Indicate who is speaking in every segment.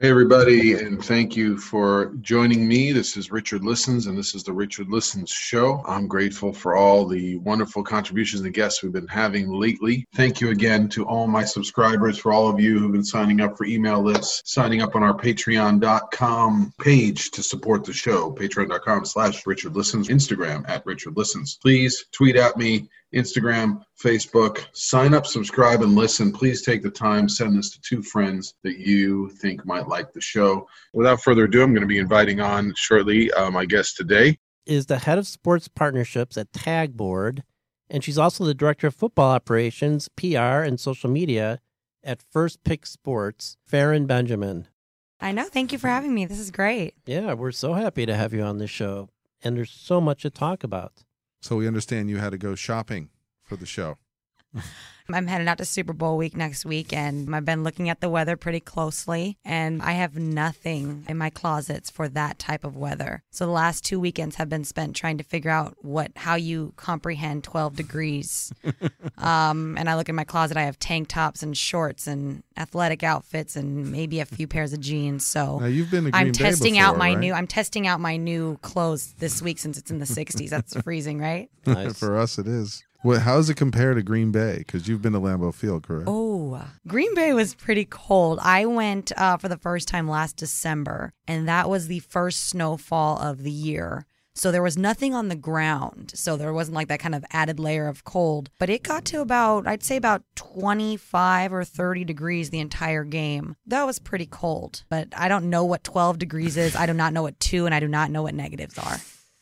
Speaker 1: Hey, everybody, and thank you for joining me. This is Richard Listens, and this is the Richard Listens Show. I'm grateful for all the wonderful contributions and guests we've been having lately. Thank you again to all my subscribers, for all of you who've been signing up for email lists, signing up on our patreon.com page to support the show, patreon.com slash Richard Listens, Instagram at Richard Listens. Please tweet at me Instagram, Facebook. Sign up, subscribe, and listen. Please take the time, send this to two friends that you think might like the show. Without further ado, I'm going to be inviting on shortly uh, my guest today.
Speaker 2: Is the head of sports partnerships at Tagboard, and she's also the director of football operations, PR, and social media at First Pick Sports, Farron Benjamin.
Speaker 3: I know. Thank you for having me. This is great.
Speaker 2: Yeah, we're so happy to have you on the show. And there's so much to talk about.
Speaker 4: So we understand you had to go shopping for the show.
Speaker 3: I'm heading out to Super Bowl week next week, and I've been looking at the weather pretty closely, and I have nothing in my closets for that type of weather. So the last two weekends have been spent trying to figure out what how you comprehend 12 degrees. um, and I look in my closet, I have tank tops and shorts and athletic outfits and maybe a few pairs of jeans. So
Speaker 4: Now you've been
Speaker 3: I'm
Speaker 4: Bay
Speaker 3: testing
Speaker 4: before,
Speaker 3: out my
Speaker 4: right?
Speaker 3: new I'm testing out my new clothes this week since it's in the 60s. That's freezing, right?
Speaker 2: Nice.
Speaker 4: for us, it is. Well, how does it compare to Green Bay? Because you've been to Lambeau Field, correct?
Speaker 3: Oh, Green Bay was pretty cold. I went uh, for the first time last December, and that was the first snowfall of the year. So there was nothing on the ground. So there wasn't like that kind of added layer of cold. But it got to about, I'd say about 25 or 30 degrees the entire game. That was pretty cold. But I don't know what 12 degrees is. I do not know what two, and I do not know what negatives are.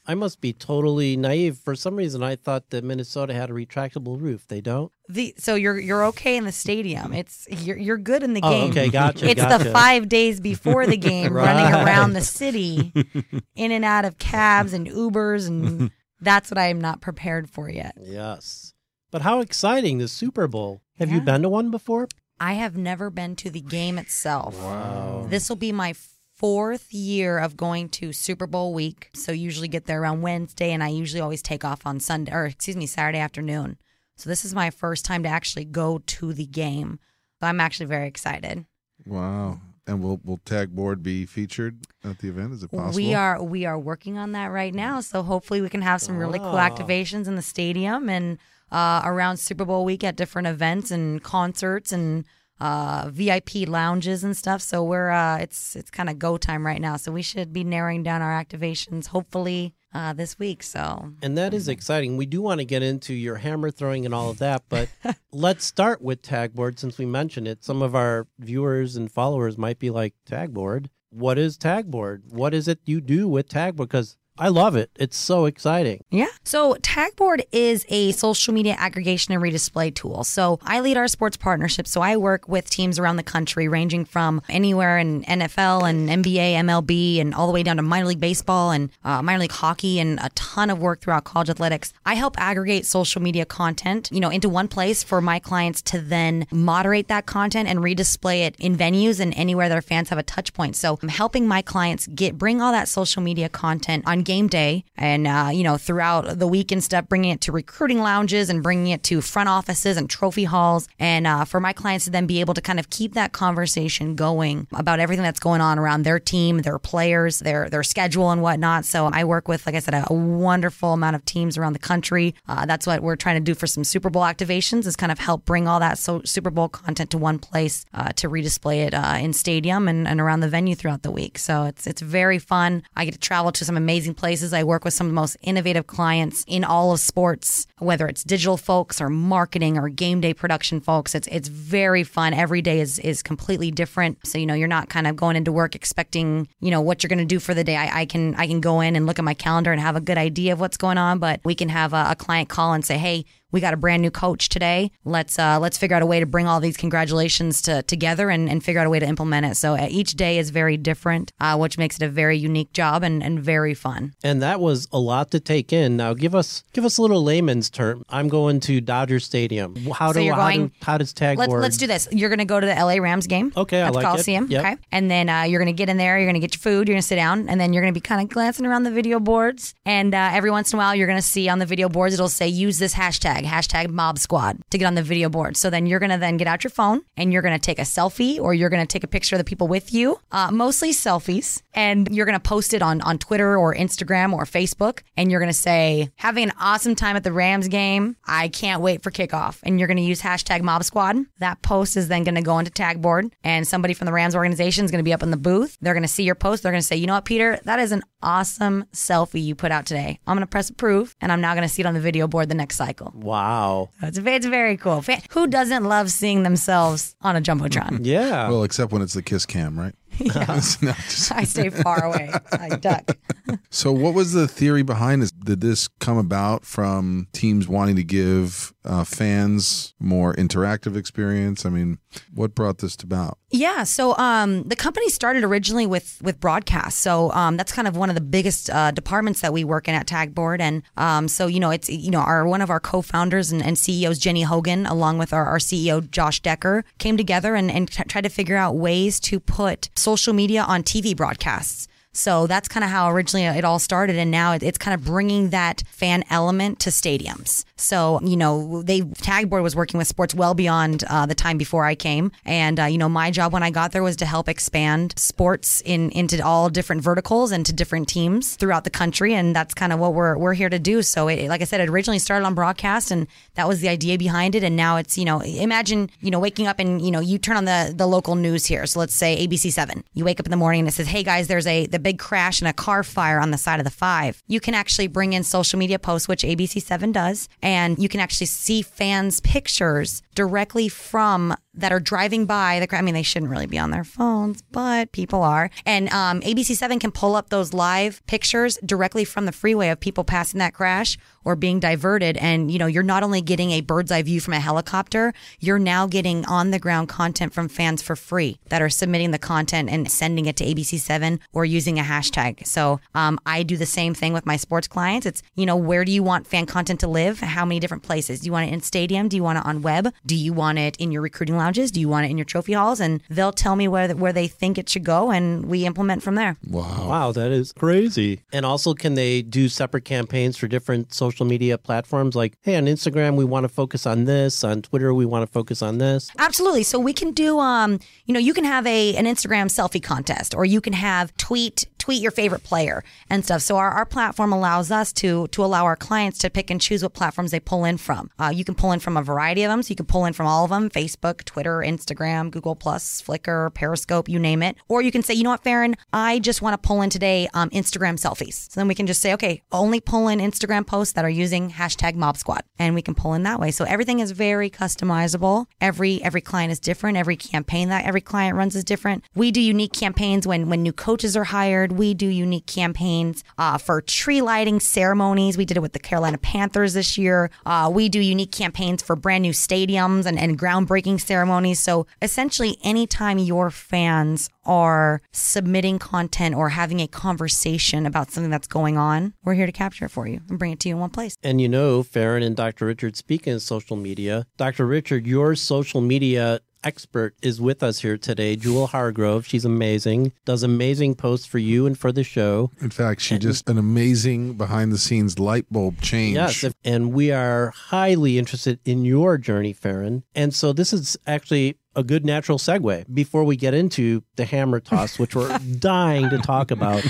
Speaker 2: I must be totally naive. For some reason, I thought that Minnesota had a retractable roof. They don't.
Speaker 3: The so you're you're okay in the stadium. It's you're you're good in the
Speaker 2: Oh,
Speaker 3: game.
Speaker 2: okay, gotcha,
Speaker 3: It's the five days before the game, running around the city, in and out of cabs and Ubers, and that's what I am not prepared for yet.
Speaker 2: Yes. But how exciting, the Super Bowl. Have you been to one before?
Speaker 3: I have never been to the game itself.
Speaker 2: Wow.
Speaker 3: This will be my fourth year of going to Super Bowl week. So usually get there around Wednesday, and I usually always take off on Sunday or excuse me Saturday afternoon. So this is my first time to actually go to the game. So I'm actually very excited.
Speaker 4: Wow. And will will Tagboard be featured at the event? Is it possible?
Speaker 3: We are we are working on that right now. So hopefully we can have some really cool activations in the stadium and uh, around Super Bowl week at different events and concerts and uh, VIP lounges and stuff. So we're uh, it's it's kind of go time right now. So we should be narrowing down our activations hopefully uh, this week. So
Speaker 2: And that is exciting. We do want to get into your hammer throwing and all of that, but let's start with Tagboard since we mentioned it. Some of our viewers and followers might be like, Tagboard? What is Tagboard? What is it you do with Tagboard? Because I love it. It's so exciting.
Speaker 3: Yeah. So Tagboard is a social media aggregation and redisplay tool. So I lead our sports partnerships. So I work with teams around the country, ranging from anywhere in NFL and NBA, MLB, and all the way down to minor league baseball and uh, minor league hockey, and a ton of work throughout college athletics. I help aggregate social media content, you know, into one place for my clients to then moderate that content and redisplay it in venues and anywhere their fans have a touch point. So I'm helping my clients get bring all that social media content on game day and uh, you know throughout the week and stuff, bringing it to recruiting lounges and bringing it to front offices and trophy halls, and uh, for my clients to then be able to kind of keep that conversation going about everything that's going on around their team, their players, their their schedule and whatnot. So I work with, like I said, a, wonderful amount of teams around the country. Uh, that's what we're trying to do for some Super Bowl activations is kind of help bring all that so Super Bowl content to one place uh, to redisplay it uh, in stadium and, and around the venue throughout the week. So it's it's very fun. I get to travel to some amazing places. I work with some of the most innovative clients in all of sports, whether it's digital folks or marketing or game day production folks. It's it's very fun. Every day is is completely different. So you know you're not kind of going into work expecting you know what you're going to do for the day. I, I, can I can go in and look at my calendar and have a good idea of what's going on, but we can have a, a client call and say, hey we got a brand new coach today. Let's uh, let's figure out a way to bring all these congratulations to, together and, and figure out a way to implement it. So uh, each day is very different, uh, which makes it a very unique job and, and very fun.
Speaker 2: And that was a lot to take in. Now give us give us a little layman's term. I'm going to Dodger Stadium. How
Speaker 3: So
Speaker 2: do
Speaker 3: you're
Speaker 2: how,
Speaker 3: going-
Speaker 2: do, how does tag
Speaker 3: Let's let's do this. You're going to go to the LA Rams game.
Speaker 2: Okay, I
Speaker 3: at the
Speaker 2: like it.
Speaker 3: Coliseum.
Speaker 2: Yep.
Speaker 3: Okay, and then uh, you're going to get in there. You're going to get your food. You're going to sit down, and then you're going to be kind of glancing around the video boards. And uh, every once in a while, you're going to see on the video boards it'll say use this hashtag hashtag Mob Squad to get on the video board. So then you're going to then get out your phone and you're going to take a selfie or you're going to take a picture of the people with you, uh, mostly selfies, and you're going to post it on on Twitter or Instagram or Facebook, and you're going to say having an awesome time at the Rams game. I can't wait for kickoff, and you're going to use hashtag Mob Squad. That post is then going to go into Tagboard, and somebody from the Rams organization is going to be up in the booth. They're going to see your post. They're going to say, you know what, Peter, that is an awesome selfie you put out today. I'm going to press approve, and I'm now going to see it on the video board the next cycle.
Speaker 2: Wow.
Speaker 3: It's, it's very cool. Who doesn't love seeing themselves on a jumbotron?
Speaker 2: Yeah.
Speaker 4: Well, except when it's the kiss cam, right? It's not just-
Speaker 3: I stay far away. I duck.
Speaker 4: so, what was the theory behind this? Did this come about from teams wanting to give uh, fans more interactive experience? I mean, what brought this to about?
Speaker 3: Yeah, so um, the company started originally with with broadcast, so um, that's kind of one of the biggest uh, departments that we work in at Tagboard, and um, so you know it's you know our one of our co-founders and, and CEOs Jenny Hogan, along with our, our CEO Josh Decker, came together and, and t- tried to figure out ways to put social media on TV broadcasts. So that's kind of how originally it all started, and now it's kind of bringing that fan element to stadiums. So you know, they Tagboard was working with sports well beyond uh, the time before I came, and uh, you know, my job when I got there was to help expand sports in into all different verticals and to different teams throughout the country, and that's kind of what we're we're here to do. So, it, like I said, it originally started on broadcast, and that was the idea behind it, and now it's you know, imagine you know waking up and you know you turn on the the local news here. So let's say ABC Seven, you wake up in the morning and it says, "Hey guys, there's a the big crash and a car fire on the side of the five. You can actually bring in social media posts, which ABC Seven does, and you can actually see fans' pictures directly from that are driving by the. I mean, they shouldn't really be on their phones, but people are. And um, ABC Seven can pull up those live pictures directly from the freeway of people passing that crash or being diverted. And you know, you're not only getting a bird's eye view from a helicopter, you're now getting on the ground content from fans for free that are submitting the content and sending it to ABC Seven or using a hashtag. So um, I do the same thing with my sports clients. It's you know, where do you want fan content to live? How many different places? Do you want it in stadium? Do you want it on web? Do you want it in your recruiting lounges? Do you want it in your trophy halls? And they'll tell me where where they think it should go, and we implement from there.
Speaker 4: Wow.
Speaker 2: Wow, that is crazy. And also, can they do separate campaigns for different social media platforms? Like, hey, on Instagram, we want to focus on this. On Twitter, we want to focus on this.
Speaker 3: Absolutely. So we can do um, you know, you can have a an Instagram selfie contest or you can have tweet tweet your favorite player and stuff. So our, our platform allows us to to allow our clients to pick and choose what platforms they pull in from. Uh, you can pull in from a variety of them. So you can pull in from all of them: Facebook, Twitter, Instagram, Google Plus, Flickr, Periscope, you name it. Or you can say, you know what, Farron, I just want to pull in today um, Instagram selfies. So then we can just say, okay, only pull in Instagram posts that are using hashtag Mob Squad, and we can pull in that way. So everything is very customizable. Every every client is different. Every campaign that every client runs is different. We do unique campaigns when when new coaches are hired. We do unique campaigns uh, for tree lighting ceremonies. We did it with the Carolina Panthers this year. Uh, we do unique campaigns for brand new stadiums and, and groundbreaking ceremonies. So essentially, anytime your fans are submitting content or having a conversation about something that's going on, we're here to capture it for you and bring it to you in one place.
Speaker 2: And you know, Farron and Dr. Richard speaking of social media. Dr. Richard, your social media expert is with us here today, Jewel Hargrove. She's amazing, does amazing posts for you and for the show.
Speaker 4: In fact, she just an amazing behind the scenes light bulb change.
Speaker 2: Yes, and we are highly interested in your journey, Farron. And so this is actually a good natural segue before we get into the hammer toss, which we're dying to talk about.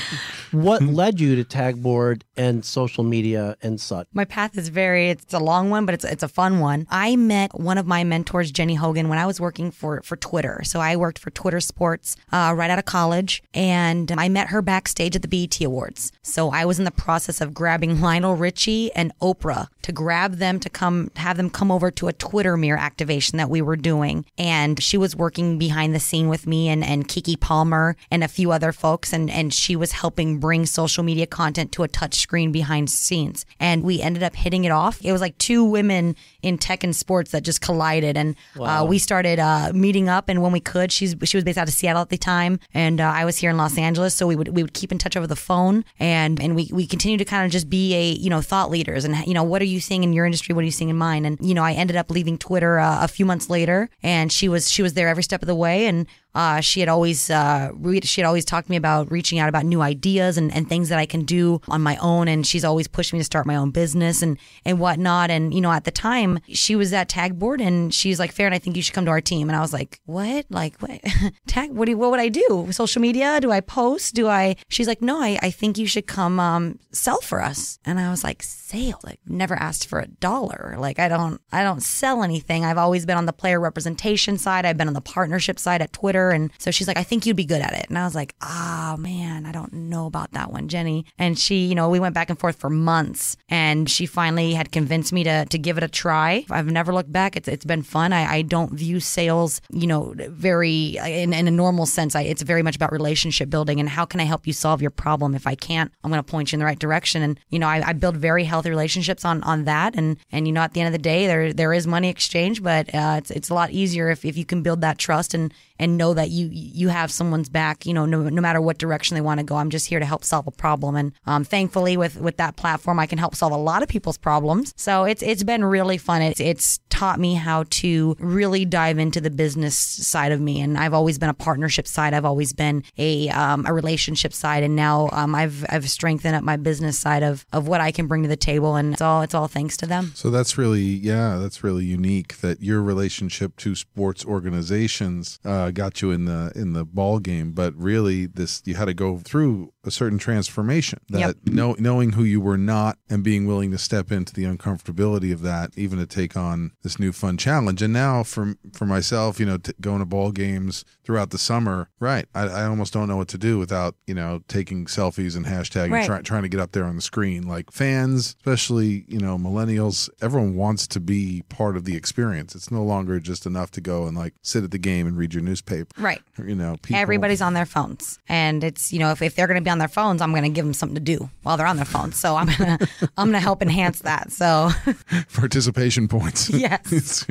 Speaker 2: What led you to tagboard and social media and such?
Speaker 3: My path is very it's a long one, but it's it's a fun one. I met one of my mentors, Jenny Hogan, when I was working for for Twitter. So I worked for Twitter Sports uh, right out of college, and I met her backstage at the BET Awards. So I was in the process of grabbing Lionel Richie and Oprah to grab them to come have them come over to a Twitter mirror activation that we were doing, and she was working behind the scene with me and and Keke Palmer and a few other folks, and and she was helping bring social media content to a touch screen behind scenes. And we ended up hitting it off. It was like two women in tech and sports that just collided. And
Speaker 2: Wow.
Speaker 3: uh, we started uh, meeting up. And when we could, she's she was based out of Seattle at the time, and uh, I was here in Los Angeles. So we would we would keep in touch over the phone, and and we we continue to kind of just be a you know thought leaders. And you know what are you seeing in your industry? What are you seeing in mine? And you know I ended up leaving Twitter uh, a few months later, and she was she was there every step of the way, and uh, she had always uh, re- she had always talked to me about reaching out about new ideas and, and things that I can do on my own, and she's always pushed me to start my own business and and whatnot. And you know, at the time, she was at Tagboard, and she's like, "Farron, I think you should come to our team." And I was like, "What? Like what? Tag? What? Do you, what would I do? Social media? Do I post? Do I?" She's like, "No, I, I think you should come um, sell for us." And I was like, "Sale? Like never asked for a dollar. Like I don't I don't sell anything. I've always been on the player representation side. I've been on the partnership side at Twitter." And so she's like, "I think you'd be good at it." And I was like, "Ah, man, I don't know about that one, Jenny." And she, you know, we went back and forth for months, and she finally had convinced me to to give it a try. I've never looked back. It's it's been fun. I, I don't view sales, you know, very in, in a normal sense. I, it's very much about relationship building and how can I help you solve your problem. If I can't, I'm going to point you in the right direction. And you know, I, I build very healthy relationships on on that. And and you know, at the end of the day, there there is money exchange, but uh, it's it's a lot easier if if you can build that trust and and know that you you have someone's back. You know, no, no matter what direction they want to go. I'm just here to help solve a problem. And um, thankfully, with with that platform, I can help solve a lot of people's problems. So it's it's been really fun. It's it's taught me how to really dive into the business side of me. And I've always been a partnership side. I've always been a um, a relationship side. And now um, I've I've strengthened up my business side of of what I can bring to the table. And it's all it's all thanks to them.
Speaker 4: So that's really, yeah, that's really unique that your relationship to sports organizations uh, Uh, got you in the in the ball game, but really this you had to go through a certain transformation. That
Speaker 3: Yep.
Speaker 4: know, knowing who you were not and being willing to step into the uncomfortability of that, even to take on this new fun challenge. And now for for myself, you know, t- going to ball games throughout the summer, right? I, I almost don't know what to do without you know taking selfies and hashtagging,
Speaker 3: Right.
Speaker 4: try, trying to get up there on the screen. Like fans, especially you know millennials, everyone wants to be part of the experience. It's no longer just enough to go and like sit at the game and read your newspaper.
Speaker 3: Right.
Speaker 4: You know, people,
Speaker 3: Everybody's on their phones, and it's you know if, if they're going to be on their phones, I'm going to give them something to do while they're on their phones. So I'm gonna I'm gonna help enhance that. So
Speaker 4: participation points.
Speaker 3: yes,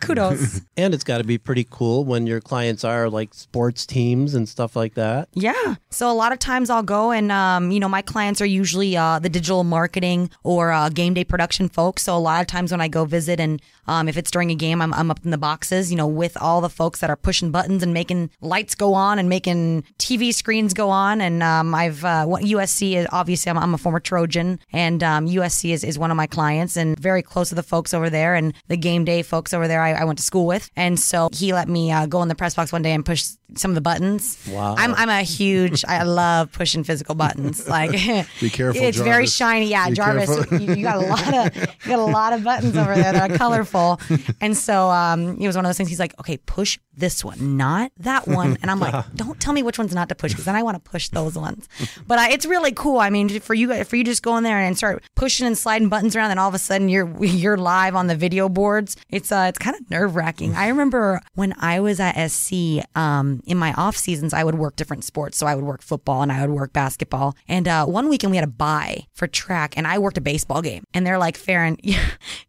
Speaker 3: kudos.
Speaker 2: And it's got to be pretty cool when your clients are like sports teams and stuff like that.
Speaker 3: Yeah. So a lot of times I'll go and, um, you know, my clients are usually uh, the digital marketing or uh, game day production folks. So a lot of times when I go visit and um, if it's during a game, I'm, I'm up in the boxes, you know, with all the folks that are pushing buttons and making lights go on and making TV screens go on. And um, I've, uh, USC is obviously, I'm, I'm a former Trojan and um, USC is, is one of my clients and very close to the folks over there and the game day folks over there I, I went to school with. And so he let me uh, go in the press box one day and push some of the buttons.
Speaker 2: Wow.
Speaker 3: I'm, I'm a huge, I love pushing physical buttons. Like,
Speaker 4: Be careful,
Speaker 3: It's very shiny. Yeah,
Speaker 4: Be
Speaker 3: Jarvis, you, you got a lot of, you got a lot of buttons over there that are colorful. And so um, it was one of those things. He's like, okay, push this one, not that one. And I'm like, don't tell me which ones not to push because then I want to push those ones. But uh, it's really cool. I mean, for you, for you just go in there and start pushing and sliding buttons around, and all of a sudden you're you're live on the video boards. It's uh, it's kind of nerve wracking. I remember when I was at SC, um, in my off seasons, I would work different sports. So I would work football and I would work basketball. And uh, one weekend we had a bye for track, and I worked a baseball game. And they're like, Farron,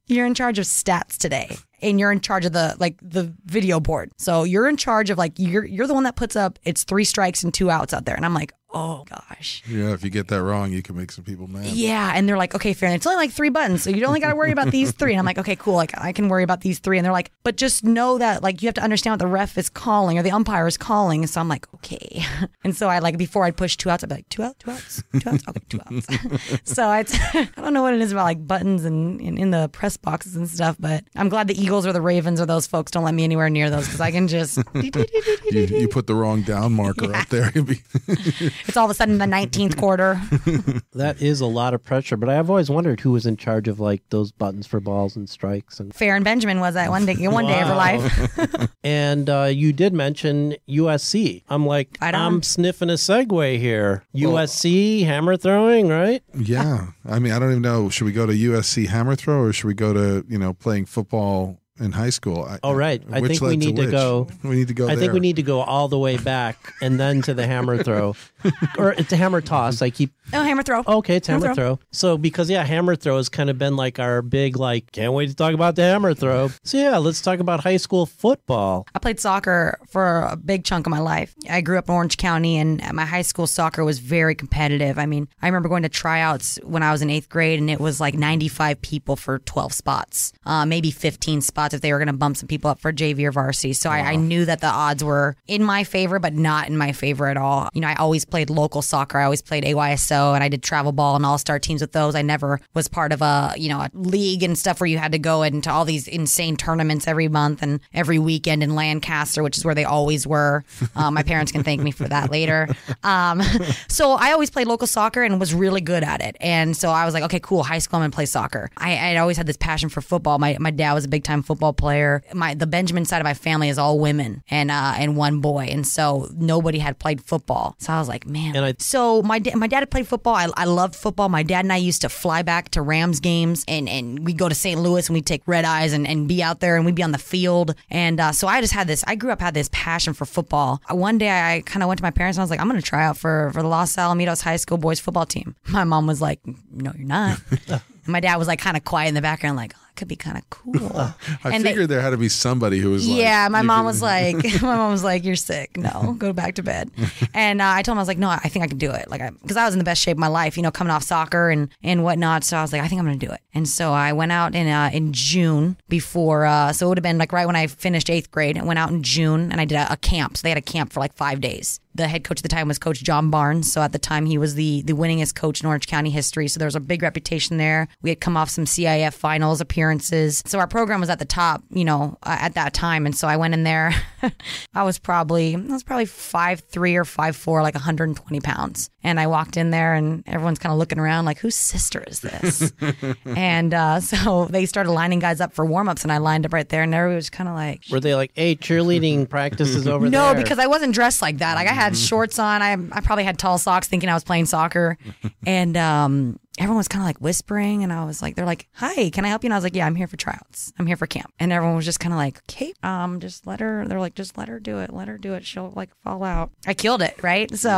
Speaker 3: you're in charge of stats today and you're in charge of the like the video board. So you're in charge of like you're you're the one that puts up it's three strikes and two outs out there. And I'm like, oh gosh.
Speaker 4: Yeah, if you get that wrong, you can make some people mad.
Speaker 3: Yeah, and they're like, okay, fair. It's only like three buttons, so you only got to worry about these three. And I'm like, okay, cool. Like I can worry about these three. And they're like, but just know that like you have to understand what the ref is calling or the umpire is calling. So I'm like, okay. And so I like before I'd push two outs, I'd be like, two outs, two outs, two outs, okay, two outs. so I, I don't know what it is about like buttons and, and in the press boxes and stuff, but I'm glad the Eagles or the Ravens or those folks don't let me anywhere near those because I can just.
Speaker 4: You, you put the wrong down marker up there. It'd be-
Speaker 3: it's all of a sudden the 19th quarter.
Speaker 2: That is a lot of pressure, but I've always wondered who was in charge of like those buttons for balls and strikes and
Speaker 3: Farron Benjamin was that one day, one day of her life.
Speaker 2: and uh, you did mention USC. I'm like,
Speaker 3: Right on.
Speaker 2: I'm sniffing a segue here. USC hammer throwing, right?
Speaker 4: yeah. I mean, I don't even know. Should we go to USC hammer throw or should we go to, you know, playing football in high school? I,
Speaker 2: Oh, right. I think we need to
Speaker 4: which?
Speaker 2: go-
Speaker 4: We need to go
Speaker 2: I think we need to go all the way back and then to the hammer throw, or it's a hammer toss. I keep
Speaker 3: Oh, hammer throw.
Speaker 2: okay, it's hammer
Speaker 3: Hammer
Speaker 2: throw. So because yeah, hammer throw has kind of been like our big like. Can't wait to talk about the hammer throw. So yeah, let's talk about high school football.
Speaker 3: I played soccer for a big chunk of my life. I grew up in Orange County, and my high school soccer was very competitive. I mean, I remember going to tryouts when I was in eighth grade, and it was like 95 people for 12 spots, uh, maybe 15 spots if they were going to bump some people up for JV or varsity. So I, I knew that the odds were in my favor, but not in my favor at all. You know, I always played local soccer. I always played AYSO, and I did travel ball and all star teams with those. I never was part of a you know a league and stuff where you had to go into all these insane tournaments every month and every weekend in Lancaster, which is where they always were. Um, my parents can thank me for that later. Um, so I always played local soccer and was really good at it. And so I was like, okay, cool. High school, I'm gonna play soccer. I I'd always had this passion for football. My my dad was a big time football player. My the Benjamin side of my family is all women and uh, and one boy, and so nobody had played football. So I was like, man.
Speaker 2: I-
Speaker 3: so my da- my dad had played football. I, I loved football. My dad and I used to fly back to Rams games, and and we go to St. Louis and we take red eyes and, and be out there and we'd be on the field. And uh, so I just had this. I grew up had this passion for football. One day I kind of went to my parents and I was like, I'm going to try out for for the Los Alamitos High School boys football team. My mom was like, No, you're not. my dad was like kind of quiet in the background, like. "Oh, Could be kind of cool.
Speaker 4: I
Speaker 3: and they-
Speaker 4: figured there had to be somebody who was like,
Speaker 3: yeah, my mom
Speaker 4: could-
Speaker 3: was like, my mom was like, "You're sick. No, go back to bed." And uh, I told him I was like, "No, I think I can do it." Like, because I, was in the best shape of my life, you know, coming off soccer and and whatnot. So I was like, "I think I'm gonna do it." And so I went out in uh, in June before. Uh, so it would have been like right when I finished eighth grade. I went out in June and I did a, a camp. So they had a camp for like five days. The head coach at the time was Coach John Barnes. So at the time, he was the the winningest coach in Orange County history. So there was a big reputation there. We had come off some CIF finals appearances. So our program was at the top, you know, uh, at that time. And so I went in there. I was probably I was probably five three or five four, like 120 pounds. And I walked in there, and everyone's kind of looking around, like, whose sister is this? and uh, so they started lining guys up for warm ups, and I lined up right there, and everybody was kind of like,
Speaker 2: Were they like, hey, cheerleading practice is over
Speaker 3: no,
Speaker 2: there?
Speaker 3: because I wasn't dressed like that. Like I had shorts on. I I probably had tall socks, thinking I was playing soccer, and um, everyone was kind of like whispering, and I was like, they're like, "Hi, can I help you?" And I was like, "Yeah, I'm here for tryouts. I'm here for camp." And everyone was just kind of like, "Okay, um, just let her." They're like, "Just let her do it. Let her do it. She'll like fall out." I killed it, right? So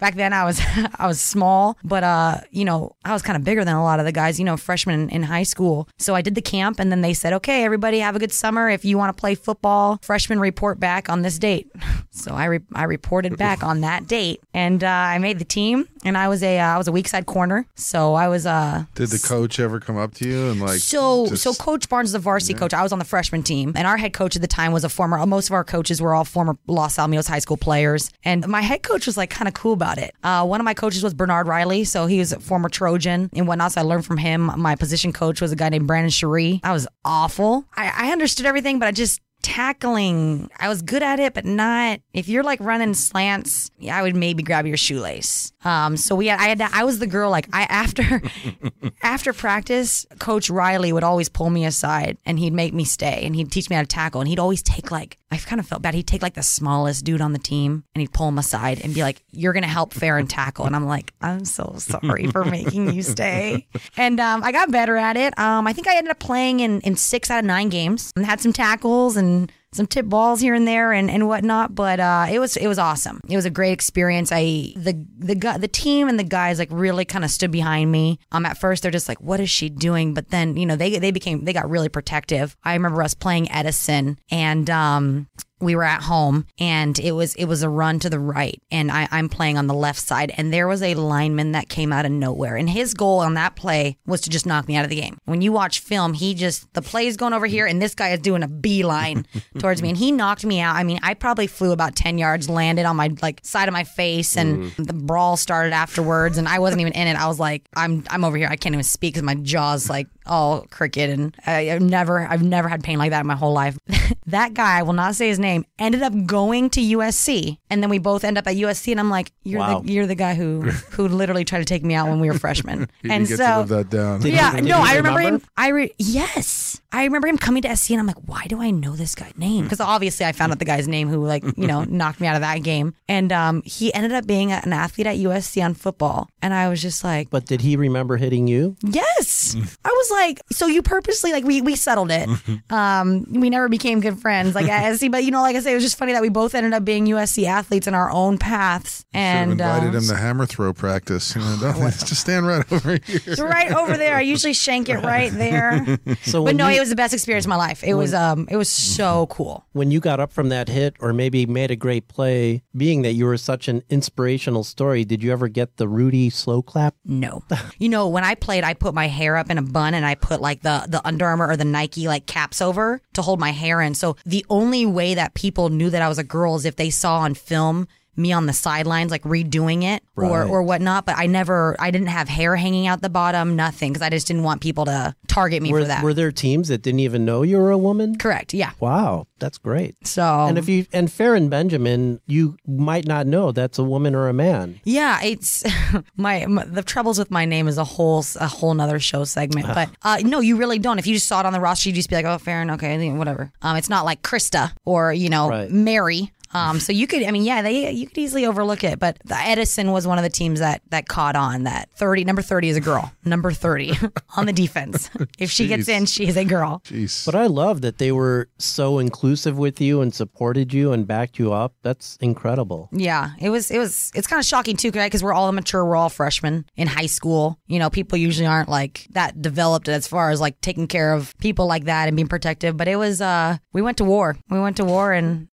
Speaker 3: back then I was I was small, but uh, you know, I was kind of bigger than a lot of the guys, you know, freshmen in high school. So I did the camp, and then they said, "Okay, everybody, have a good summer. If you want to play football, freshmen report back on this date." So I re- I reported back on that date, and uh, I made the team, and I was a uh, I was a weak side corner. So I was uh
Speaker 4: Did the coach ever come up to you and like
Speaker 3: so
Speaker 4: just-
Speaker 3: so Coach Barnes is the varsity coach. I was on the freshman team, and our head coach at the time was a former. Most of our coaches were all former Los Alamitos high school players, and my head coach was like kind of cool about it. Uh, one of my coaches was Bernard Riley, so he was a former Trojan and whatnot. So I learned from him. My position coach was a guy named Brandon Cherie. I was awful. I, I understood everything, but I just tackling. I was good at it but not if you're like running slants yeah, i would maybe grab your shoelace. Um so we had i had i was the girl like i after after practice coach riley would always pull me aside and he'd make me stay and he'd teach me how to tackle and he'd always take like I kind of felt bad. He'd take like the smallest dude on the team and he'd pull him aside and be like, "You're gonna help Farron tackle," and I'm like, "I'm so sorry for making you stay." And um, I got better at it. Um, I think I ended up playing in in six out of nine games and had some tackles and some tip balls here and there and, and whatnot. But uh, it was it was awesome. It was a great experience. I the the the team and the guys like really kind of stood behind me. Um, at first they're just like, what is she doing? But then you know they they became they got really protective. I remember us playing Edison and um we were at home and it was it was a run to the right and I, I'm playing on the left side and there was a lineman that came out of nowhere and his goal on that play was to just knock me out of the game. When you watch film, he just the play is going over here and this guy is doing a beeline towards me and he knocked me out. I mean, I probably flew about ten yards, landed on my like side of my face and mm-hmm. the brawl started afterwards and I wasn't even in it. I was like, I'm I'm over here. I can't even speak because my jaw's like all crooked and I, I've never I've never had pain like that in my whole life. that guy, I will not say his name, ended up going to USC, and then we both end up at USC, and I'm like, you're
Speaker 2: Wow.
Speaker 3: the you're the guy who who literally tried to take me out when we were freshmen,
Speaker 5: He
Speaker 3: and
Speaker 5: didn't get
Speaker 3: so.
Speaker 5: to live that down.
Speaker 3: Yeah, no, I remember,
Speaker 2: remember?
Speaker 3: him. I re- yes, I remember him coming to SC, and I'm like, why do I know this guy's name? Because obviously, I found out the guy's name who like you know knocked me out of that game, and um, he ended up being an athlete at USC on football, and I was just like,
Speaker 2: But did he remember hitting you?
Speaker 3: Yes. I was like, so you purposely like we we settled it. Um, we never became good friends like at SC, but you know, like I say, it was just funny that we both ended up being USC athletes in our own paths.
Speaker 5: Should have
Speaker 3: And
Speaker 5: invited
Speaker 3: uh,
Speaker 5: him to hammer throw practice. You know, just stand right over here.
Speaker 3: right over there. I usually shank it right there.
Speaker 2: So
Speaker 3: But
Speaker 2: when
Speaker 3: no,
Speaker 2: you,
Speaker 3: it was the best experience of my life. It was um it was so cool.
Speaker 2: when you got up from that hit or maybe made a great play, being that you were such an inspirational story, did you ever get the Rudy slow clap?
Speaker 3: No. You know, when I played, I put my hair up in a bun and I put like the, the Under Armour or the Nike like caps over to hold my hair in. So the only way that people knew that I was a girl is if they saw on film me on the sidelines like redoing it or
Speaker 2: Right.
Speaker 3: or whatnot. But I never, I didn't have hair hanging out the bottom, nothing, because I just didn't want people to target me
Speaker 2: Were,
Speaker 3: for that.
Speaker 2: were there teams that didn't even know you were a woman?
Speaker 3: Correct. Yeah.
Speaker 2: Wow, that's great.
Speaker 3: So
Speaker 2: And if you and Farron Benjamin, you might not know that's a woman or a man.
Speaker 3: Yeah, it's my, my the troubles with my name is a whole a whole nother show segment. But uh, no, you really don't. If you just saw it on the roster, you'd just be like, oh, Farron, okay, whatever. Um, it's not like Krista or you know
Speaker 2: Right.
Speaker 3: Mary. Um, so you could, I mean, yeah, they you could easily overlook it. But the Edison was one of the teams that that caught on. That thirty number thirty is a girl. Number thirty on the defense. If she gets in, she is a girl.
Speaker 5: Jeez.
Speaker 2: But I love that they were so inclusive with you and supported you and backed you up. That's incredible.
Speaker 3: Yeah, it was. It was. It's kind of shocking too, right? Because we're all immature. We're all freshmen in high school. You know, people usually aren't like that developed as far as like taking care of people like that and being protective. But it was. uh We went to war. We went to war, and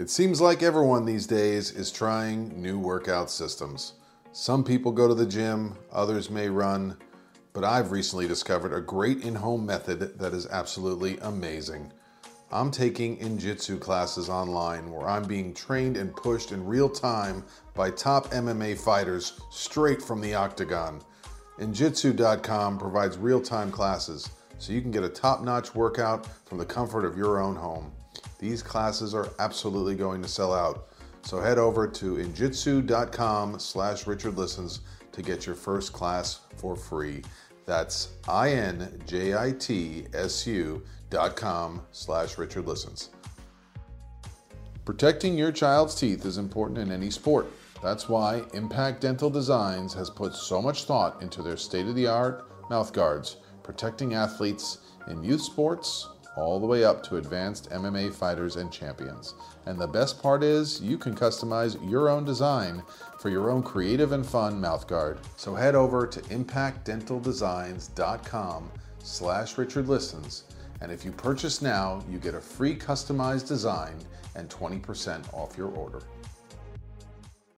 Speaker 4: It seems like everyone these days is trying new workout systems. Some people go to the gym, others may run, but I've recently discovered a great in home method that is absolutely amazing. I'm taking Injitsu classes online where I'm being trained and pushed in real time by top MMA fighters straight from the octagon. Injitsu.com provides real time classes so you can get a top notch workout from the comfort of your own home. These classes are absolutely going to sell out. So head over to injitsu.com slash Richard Listens to get your first class for free. That's I-N-J-I-T-S-U dot com slash Richard Listens. Protecting your child's teeth is important in any sport. That's why Impact Dental Designs has put so much thought into their state of the art mouth guards, protecting athletes in youth sports all the way up to advanced MMA fighters and champions. And the best part is, you can customize your own design for your own creative and fun mouthguard. So head over to impactdentaldesigns.com slash Richard Listens, and if you purchase now, you get a free customized design and 20% off your order.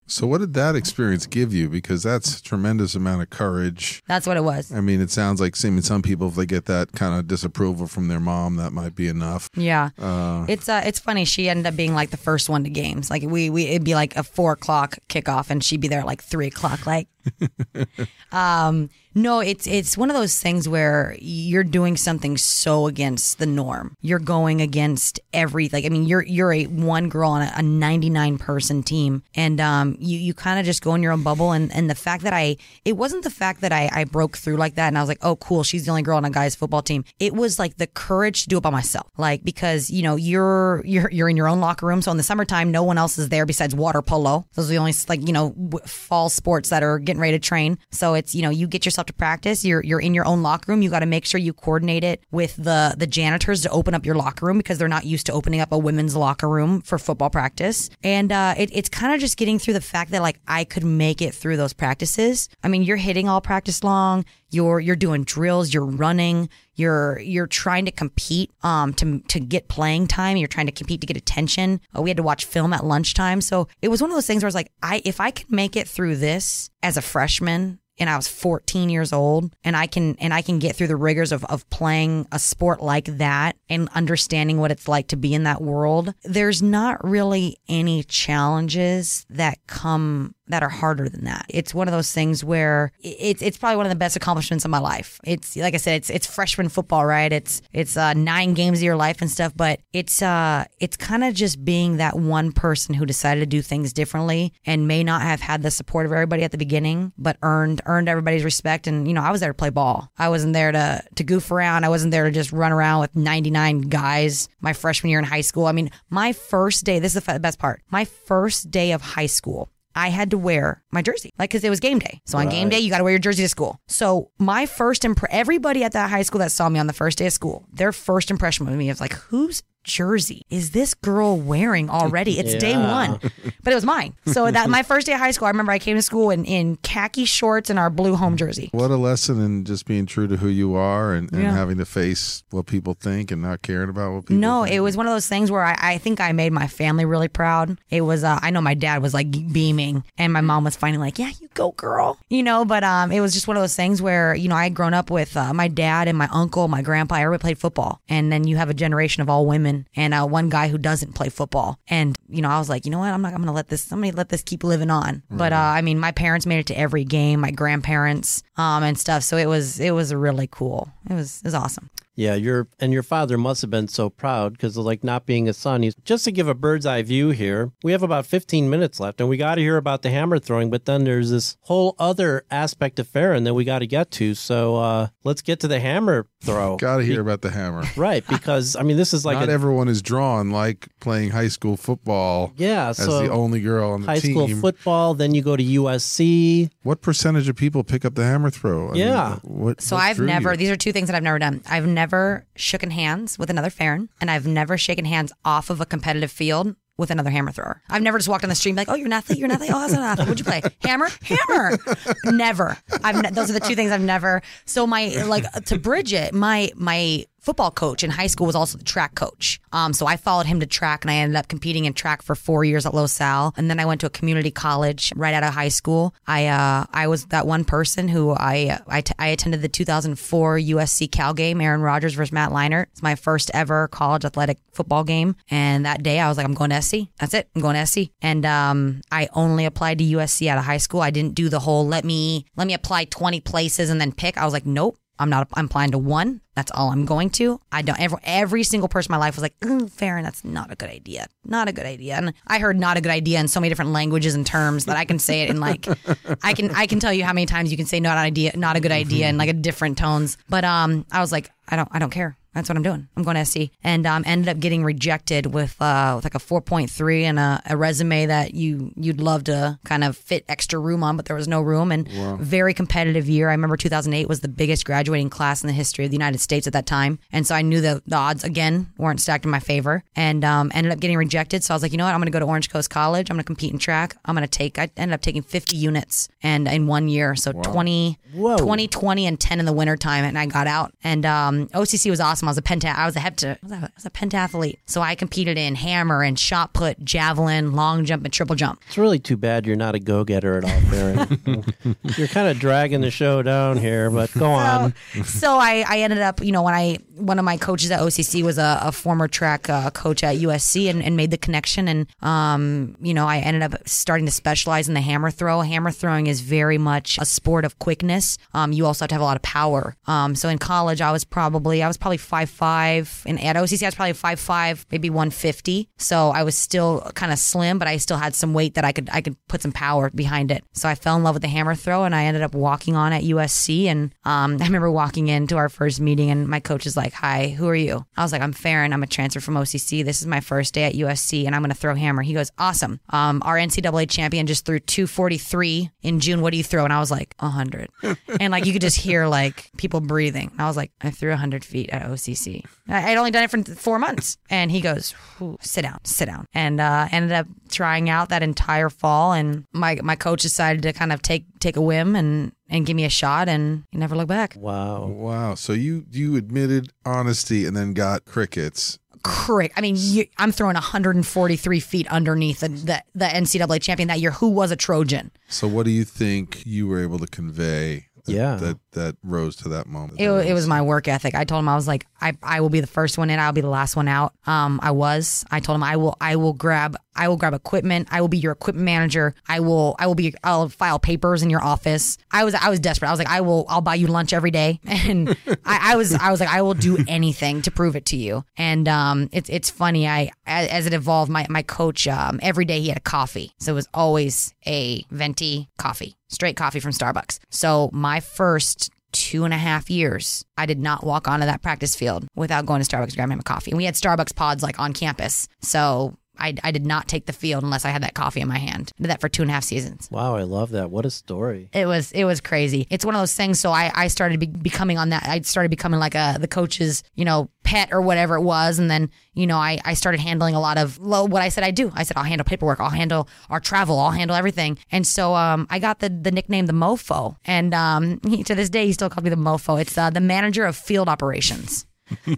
Speaker 5: So, what did that experience give you? Because that's a tremendous amount of courage.
Speaker 3: that's what it was.
Speaker 5: I mean, it sounds like same in some people, if they get that kind of disapproval from their mom, that might be enough.
Speaker 3: Yeah,
Speaker 5: Uh,
Speaker 3: it's uh, it's funny. She ended up being like the first one to games. Like we, we it'd be like a four o'clock kickoff, and she'd be there at like three o'clock. Like um, no, it's it's one of those things where you're doing something so against the norm. You're going against every like I mean you're you're a one girl on a, a 99 person team, and um, you you kind of just go in your own bubble. And and the fact that I it wasn't the fact that I I broke through like that, and I was like, oh cool, she's the only girl on a guy's football team. It was like the courage to do it by myself, like because you know you're you're you're in your own locker room. So in the summertime, no one else is there besides water polo. Those are the only like you know fall sports that are getting ready to train. So it's you know you get yourself to practice. You're you're in your own locker room. You got to make sure you coordinate it with the the janitors to open up your locker room because they're not used to opening up a women's locker room for football practice. And uh, it, it's kind of just getting through the fact that like I could make it through those practices. I mean, you're hitting all practice long. You're you're doing drills. You're running. You're you're trying to compete um to to get playing time. You're trying to compete to get attention. Uh, we had to watch film at lunchtime, so it was one of those things where I was like, I if I can make it through this as a freshman and I was 14 years old and I can and I can get through the rigors of, of playing a sport like that and understanding what it's like to be in that world, there's not really any challenges that come that are harder than that. It's one of those things where it's it's probably one of the best accomplishments of my life. It's like I said, it's it's freshman football, right? It's it's uh, nine games of your life and stuff, but it's uh it's kind of just being that one person who decided to do things differently and may not have had the support of everybody at the beginning, but earned earned everybody's respect. And you know, I was there to play ball. I wasn't there to to goof around. I wasn't there to just run around with 99 guys. My freshman year in high school. I mean, my first day. This is the best part. My first day of high school. I had to wear my jersey, like because it was game day. So on game day, you got to wear your jersey to school. So my first imp- everybody at that high school that saw me on the first day of school, their first impression of me was like, "Whose jersey is this girl wearing already? It's day one, but it was mine. So that my first day of high school, I remember I came to school in, in khaki shorts and our blue home jersey.
Speaker 4: What a lesson in just being true to who you are and, and
Speaker 3: Yeah.
Speaker 4: having to face what people think and not caring about what people
Speaker 3: No,
Speaker 4: think.
Speaker 3: it was one of those things where I, I think I made my family really proud. It was, uh, I know my dad was like beaming and my mom was finally like, yeah, you go girl, you know, but, um, it was just one of those things where, you know, I had grown up with, uh, my dad and my uncle, my grandpa, everybody played football. And then you have a generation of all women and, uh, one guy who doesn't play football. And, you know, I was like, you know what? I'm not, I'm going to let this, I'm let this keep living on. But, uh, I mean, my parents made it to every game, my grandparents, um, and stuff. So it was, it was really cool. It was, it was awesome.
Speaker 2: Yeah, your and your father must have been so proud because of like not being a son. He's just to give a bird's eye view here. We have about 15 minutes left, and we got to hear about the hammer throwing. But then there's this whole other aspect of Farron that we got to get to. So uh, let's get to the hammer throw.
Speaker 4: Got to hear about the hammer.
Speaker 2: right, because I mean, this is like
Speaker 4: Not
Speaker 2: a,
Speaker 4: everyone is drawn like playing high school football
Speaker 2: yeah.
Speaker 4: as
Speaker 2: So
Speaker 4: the only girl on the
Speaker 2: high
Speaker 4: team.
Speaker 2: school football, then you go to USC.
Speaker 4: What percentage of people pick up the hammer throw? I
Speaker 2: Yeah.
Speaker 4: mean, what,
Speaker 3: So
Speaker 4: what
Speaker 3: I've never,
Speaker 4: you?
Speaker 3: these are two things that I've never done. I've never shooken hands with another Farron, and I've never shaken hands off of a competitive field with another hammer thrower. I've never just walked on the street like, oh, you're an athlete, you're an athlete. Oh, that's an athlete. What'd you play? Hammer? Hammer. never. I've ne- those are the two things I've never. So my, like, to bridge it, my, my, football coach in high school was also the track coach. Um, so I followed him to track and I ended up competing in track for four years at Los Al. And then I went to a community college right out of high school. I, uh, I was that one person who I, I, t- I attended the 2004 USC Cal game, Aaron Rodgers versus Matt Leinart. It's my first ever college athletic football game. And that day I was like, I'm going to SC. That's it. I'm going to SC. And, um, I only applied to USC out of high school. I didn't do the whole, let me, let me apply 20 places and then pick. I was like, nope. I'm not. I'm applying to one. That's all I'm going to. I don't. Every, every single person in my life was like, "Ooh, Farron, that's not a good idea. Not a good idea." And I heard "not a good idea" in so many different languages and terms that I can say it in like, I can I can tell you how many times you can say "not an idea," "not a good idea" in like a different tones. But um, I was like, I don't. I don't care. That's what I'm doing. I'm going to SC, and um, ended up getting rejected with uh, with like a 4.3 and a, a resume that you you'd love to kind of fit extra room on, but there was no room. And very competitive year. I remember 2008 was the biggest graduating class in the history of the United States at that time, and so I knew the, the odds again weren't stacked in my favor, and um, ended up getting rejected. So I was like, you know what? I'm going to go to Orange Coast College. I'm going to compete in track. I'm going to take. I ended up taking 50 units and in one year, so 20,
Speaker 2: Whoa.
Speaker 3: 20, 20, and 10 in the wintertime, and I got out. And um, OCC was awesome. I was a penta. I was a hepta. I was a, I was a pentathlete. So I competed in hammer and shot put, javelin, long jump, and triple jump.
Speaker 2: It's really too bad you're not a go getter at all, Farron. you're kind of dragging the show down here, but go on.
Speaker 3: So, so I, I ended up up, you know, when I one of my coaches at OCC was a, a former track uh, coach at USC and, and made the connection, and um, you know, I ended up starting to specialize in the hammer throw. Hammer throwing is very much a sport of quickness. Um, you also have to have a lot of power. Um, so in college, I was probably I was probably five five, and at OCC I was probably five five, maybe one fifty. So I was still kind of slim, but I still had some weight that I could I could put some power behind it. So I fell in love with the hammer throw, and I ended up walking on at USC. And um, I remember walking into our first meeting, and my coach is like, "Hi, who are you?" I was like, "I'm Farron. I'm a transfer from OCC. This is my first day at USC, and I'm going to throw hammer." He goes, "Awesome. Um, our NCAA champion just threw 243 in June. What do you throw?" And I was like, "100." and like you could just hear like people breathing. And I was like, "I threw 100 feet at OCC. I- I'd only done it for four months." And he goes, "Sit down, sit down." And uh, ended up trying out that entire fall. And my my coach decided to kind of take take a whim and and give me a shot, and he never look back.
Speaker 2: Wow.
Speaker 4: Wow. So you you admitted honesty and then got crickets.
Speaker 3: Crick. I mean, you, I'm throwing 143 feet underneath the, the the NCAA champion that year, who was a Trojan.
Speaker 4: So what do you think you were able to convey? That,
Speaker 2: Yeah.
Speaker 4: That that rose to that moment.
Speaker 3: It, it was my work ethic. I told him I was like, I, I will be the first one in. I'll be the last one out. Um, I was. I told him I will. I will grab. I will grab equipment. I will be your equipment manager. I will. I will be. I'll file papers in your office. I was. I was desperate. I was like, I will. I'll buy you lunch every day. And I, I was. I was like, I will do anything to prove it to you. And um, it's it's funny. I as, as it evolved, my my coach um every day he had a coffee, so it was always a venti coffee, straight coffee from Starbucks. So my first two and a half years, I did not walk onto that practice field without going to Starbucks to grab him a coffee. And we had Starbucks pods like on campus. So I, I did not take the field unless I had that coffee in my hand. I did that for two and a half seasons.
Speaker 2: Wow, I love that. What a story.
Speaker 3: It was it was crazy. It's one of those things. So I, I started be- becoming on that. I started becoming like a the coach's you know pet or whatever it was, and then you know I, I started handling a lot of lo- what I said I do. I said I'll handle paperwork, I'll handle our travel, I'll handle everything. And so um I got the the nickname the Mofo, and um he, to this day he still calls me the Mofo. It's uh, the manager of field operations.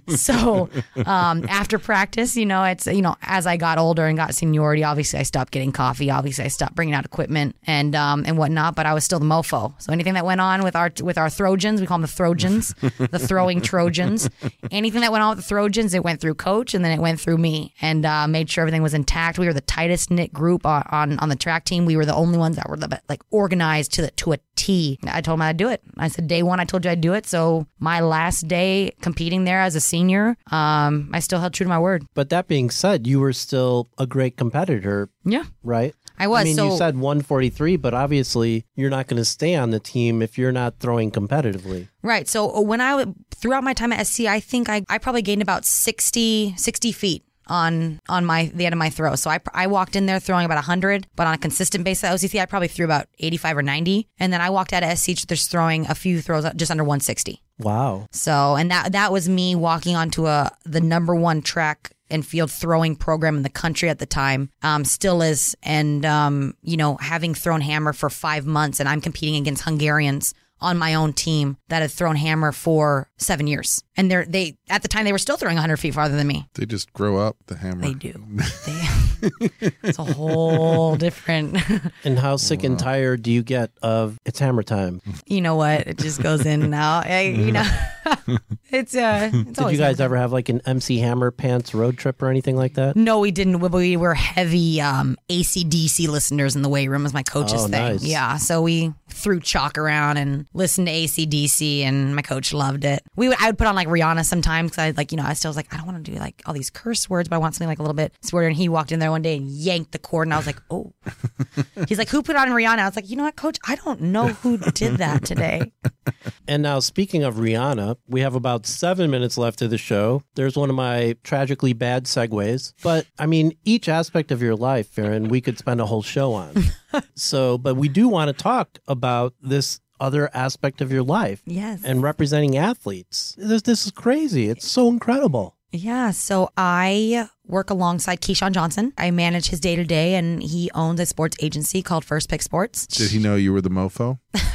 Speaker 3: So um, after practice, you know, it's you know, as I got older and got seniority, obviously I stopped getting coffee. Obviously, I stopped bringing out equipment and um, and whatnot. But I was still the mofo. So anything that went on with our with our Trojans, we call them the Trojans, the throwing Trojans. Anything that went on with the Trojans, it went through coach, and then it went through me, and uh, made sure everything was intact. We were the tightest knit group on, on on the track team. We were the only ones that were like organized to the to a T. I told him I'd do it. I said day one, I told you I'd do it. So my last day competing there as a senior, um, I still held true to my word.
Speaker 2: But that being said, you were still a great competitor,
Speaker 3: Yeah,
Speaker 2: right?
Speaker 3: I was.
Speaker 2: I mean,
Speaker 3: so
Speaker 2: you said 143, but obviously you're not going to stay on the team if you're not throwing competitively.
Speaker 3: right. So when I throughout my time at SC, I think I, I probably gained about 60, 60 feet on on my the end of my throw. So I, I walked in there throwing about 100, but on a consistent basis at OCC, I probably threw about 85 or 90. And then I walked out at SC just throwing a few throws just under 160.
Speaker 2: Wow.
Speaker 3: So, and that that was me walking onto a the number one track and field throwing program in the country at the time. Um, still is, and um, you know, having thrown hammer for five months, and I'm competing against Hungarians on my own team that had thrown hammer for seven years, and they're they at the time they were still throwing 100 feet farther than me.
Speaker 4: They just grow up the hammer.
Speaker 3: They do. They, it's a whole different.
Speaker 2: And how sick and tired do you get of it's hammer time?
Speaker 3: you know what? It just goes in and out. I, you know, it's uh. It's
Speaker 2: Did you guys
Speaker 3: hammer
Speaker 2: ever have like an MC Hammer Pants road trip or anything like that?
Speaker 3: No, we didn't. We- We were heavy um, ACDC listeners in the weight room, was my coach's
Speaker 2: Oh,
Speaker 3: thing.
Speaker 2: nice.
Speaker 3: Yeah, so we threw chalk around and listened to ACDC, and my coach loved it. We would, I would put on like Rihanna sometimes because I like, you know, I still was like, I don't want to do like all these curse words, but I want something like a little bit swear. And he walked in there one day and yanked the cord, and I was like, oh. He's like, who put on Rihanna? I was like, you know what, coach? I don't know who did that today.
Speaker 2: And now, speaking of Rihanna, we have about seven minutes left of the show. There's one of my tragically bad segues. But I mean, each aspect of your life, Farron, we could spend a whole show on. so, but we do want to talk about this other aspect of your life
Speaker 3: Yes.
Speaker 2: and representing athletes. This, this is crazy. It's so incredible.
Speaker 3: Yeah, so I work alongside Keyshawn Johnson. I manage his day to day, and he owns a sports agency called First Pick Sports.
Speaker 4: Did he know you were the mofo?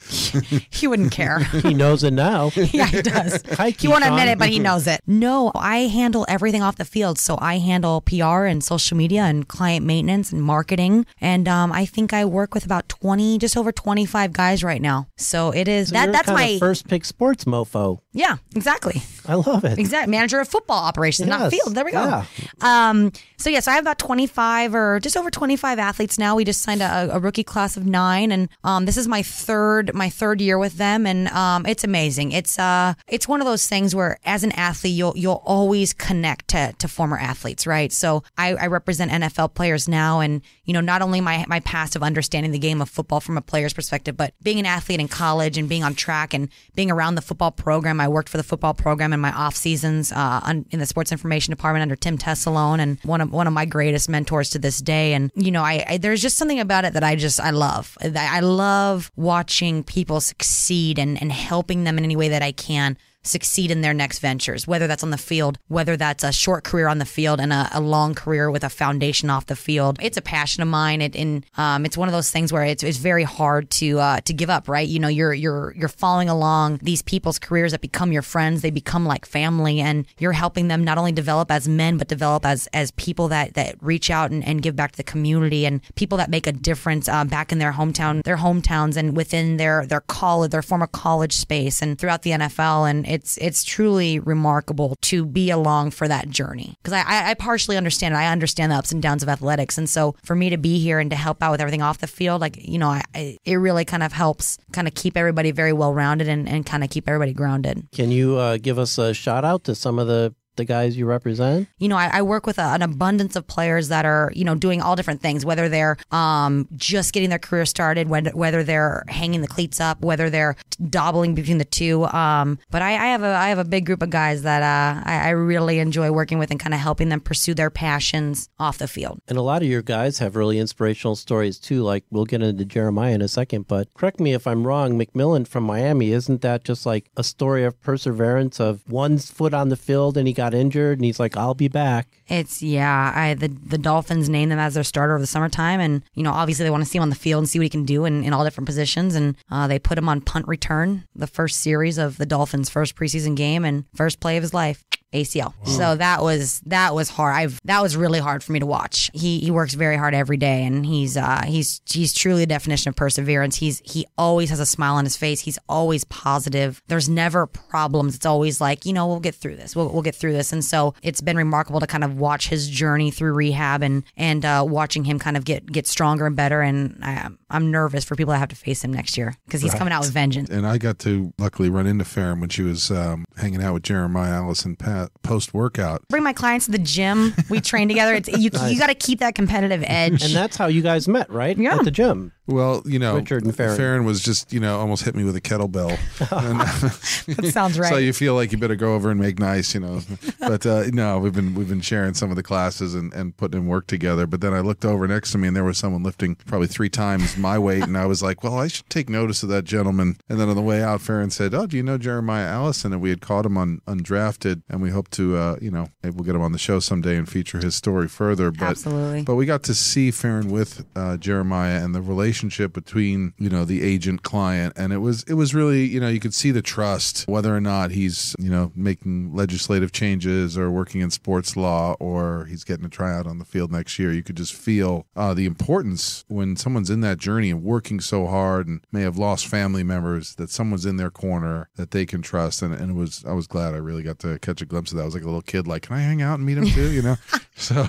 Speaker 3: he wouldn't care.
Speaker 2: He knows it now.
Speaker 3: yeah, he does.
Speaker 2: Hi,
Speaker 3: He won't admit it, but he knows it. No, I handle everything off the field. So I handle PR and social media and client maintenance and marketing. And um, I think I work with about 20, just over 25 guys right now. So it is
Speaker 2: So
Speaker 3: that
Speaker 2: you're
Speaker 3: that's
Speaker 2: kinda
Speaker 3: my
Speaker 2: first pick sports mofo.
Speaker 3: yeah, exactly.
Speaker 2: I love it.
Speaker 3: Exactly. Manager of football operations, not field. There we go.
Speaker 2: Yeah.
Speaker 3: Um, so yes, I have about 25 or just over 25 athletes now. We just signed a, a rookie class of nine, and um, this is my third my third year with them, and um, it's amazing. It's uh, it's one of those things where as an athlete, you'll you'll always connect to, to former athletes, right? So I, I represent NFL players now, and you know not only my my past of understanding the game of football from a player's perspective, but being an athlete in college and being on track and being around the football program. I worked for the football program in my off seasons uh, on, in the sports information department under Tim Tessalone, and one of one of my greatest mentors to this day. And you know, I, I there's just something about it that I just I love. I I love watching people succeed and and helping them in any way that I can succeed in their next ventures, whether that's on the field, whether that's a short career on the field and a, a long career with a foundation off the field. It's a passion of mine. It and um, it's one of those things where it's, it's very hard to uh, to give up. Right? You know, you're you're you're following along these people's careers that become your friends. They become like family, and you're helping them not only develop as men, but develop as as people that that reach out and, and give back to the community and people that make a difference uh, back in their hometown, their hometowns, and within their their college, their former college space, and throughout the NFL. And it's it's truly remarkable to be along for that journey because I, I partially understand it. I understand the ups and downs of athletics, and so for me to be here and to help out with everything off the field, like you know, I, I it really kind of helps kind of keep everybody very well rounded and, and kind of keep everybody grounded.
Speaker 2: Can you uh, give us a shout out to some of the the guys you represent?
Speaker 3: you know, I, I work with a, an abundance of players that are, you know, doing all different things, whether they're um, just getting their career started, whether, whether they're hanging the cleats up, whether they're dobbling between the two. Um, but I, I have a I have a big group of guys that uh, I, I really enjoy working with and kind of helping them pursue their passions off the field.
Speaker 2: And a lot of your guys have really inspirational stories too. Like we'll get into Jeremiah in a second, but correct me if I'm wrong. McMillan from Miami, isn't that just like a story of perseverance of one foot on the field and he got injured and he's like, I'll be back.
Speaker 3: It's yeah. I the the Dolphins named him as their starter of the summertime, and you know obviously they want to see him on the field and see what he can do in, in all different positions, and uh, they put him on punt return, the first series of the Dolphins' first preseason game and first play of his life. ACL. So that was that was hard. I've that was really hard for me to watch. He he works very hard every day, and he's uh he's he's truly a definition of perseverance. He's he always has a smile on his face. He's always positive. There's never problems. It's always like you know we'll get through this. We'll we'll get through this. And so it's been remarkable to kind of watch his journey through rehab and and uh, watching him kind of get get stronger and better. And I, I'm nervous for people that have to face him next year because he's coming out with vengeance.
Speaker 4: And I got to luckily run into Farron when she was um, hanging out with Jeremiah Allison Pat post workout.
Speaker 3: Bring my clients to the gym. We train together. It's you. You got to keep that competitive edge.
Speaker 2: And that's how you guys met, right?
Speaker 3: Yeah.
Speaker 2: At the gym.
Speaker 4: Well, you know,
Speaker 2: Richard and Farron.
Speaker 4: was just, you know, almost hit me with a kettlebell.
Speaker 3: That sounds right.
Speaker 4: So you feel like you better go over and make nice, you know. But uh, no, we've been we've been sharing some of the classes and, and putting in work together. But then I looked over next to me and there was someone lifting probably three times my weight, and I was like, well, I should take notice of that gentleman. And then on the way out, Farron said, "Oh, do you know Jeremiah Allison?" And we had caught him on undrafted, and we hope to, uh, you know, maybe we'll get him on the show someday and feature his story further. But
Speaker 3: Absolutely.
Speaker 4: but we got to see Farron with uh, Jeremiah and the relationship between you know the agent client, and it was it was really you know you could see the trust whether or not he's you know making legislative changes or working in sports law or he's getting a tryout on the field next year. You could just feel uh, the importance when someone's in that journey and working so hard and may have lost family members that someone's in their corner that they can trust. And, and it was I was glad I really got to catch a glimpse of that. I was like a little kid, like, can I hang out and meet him too? You know, so.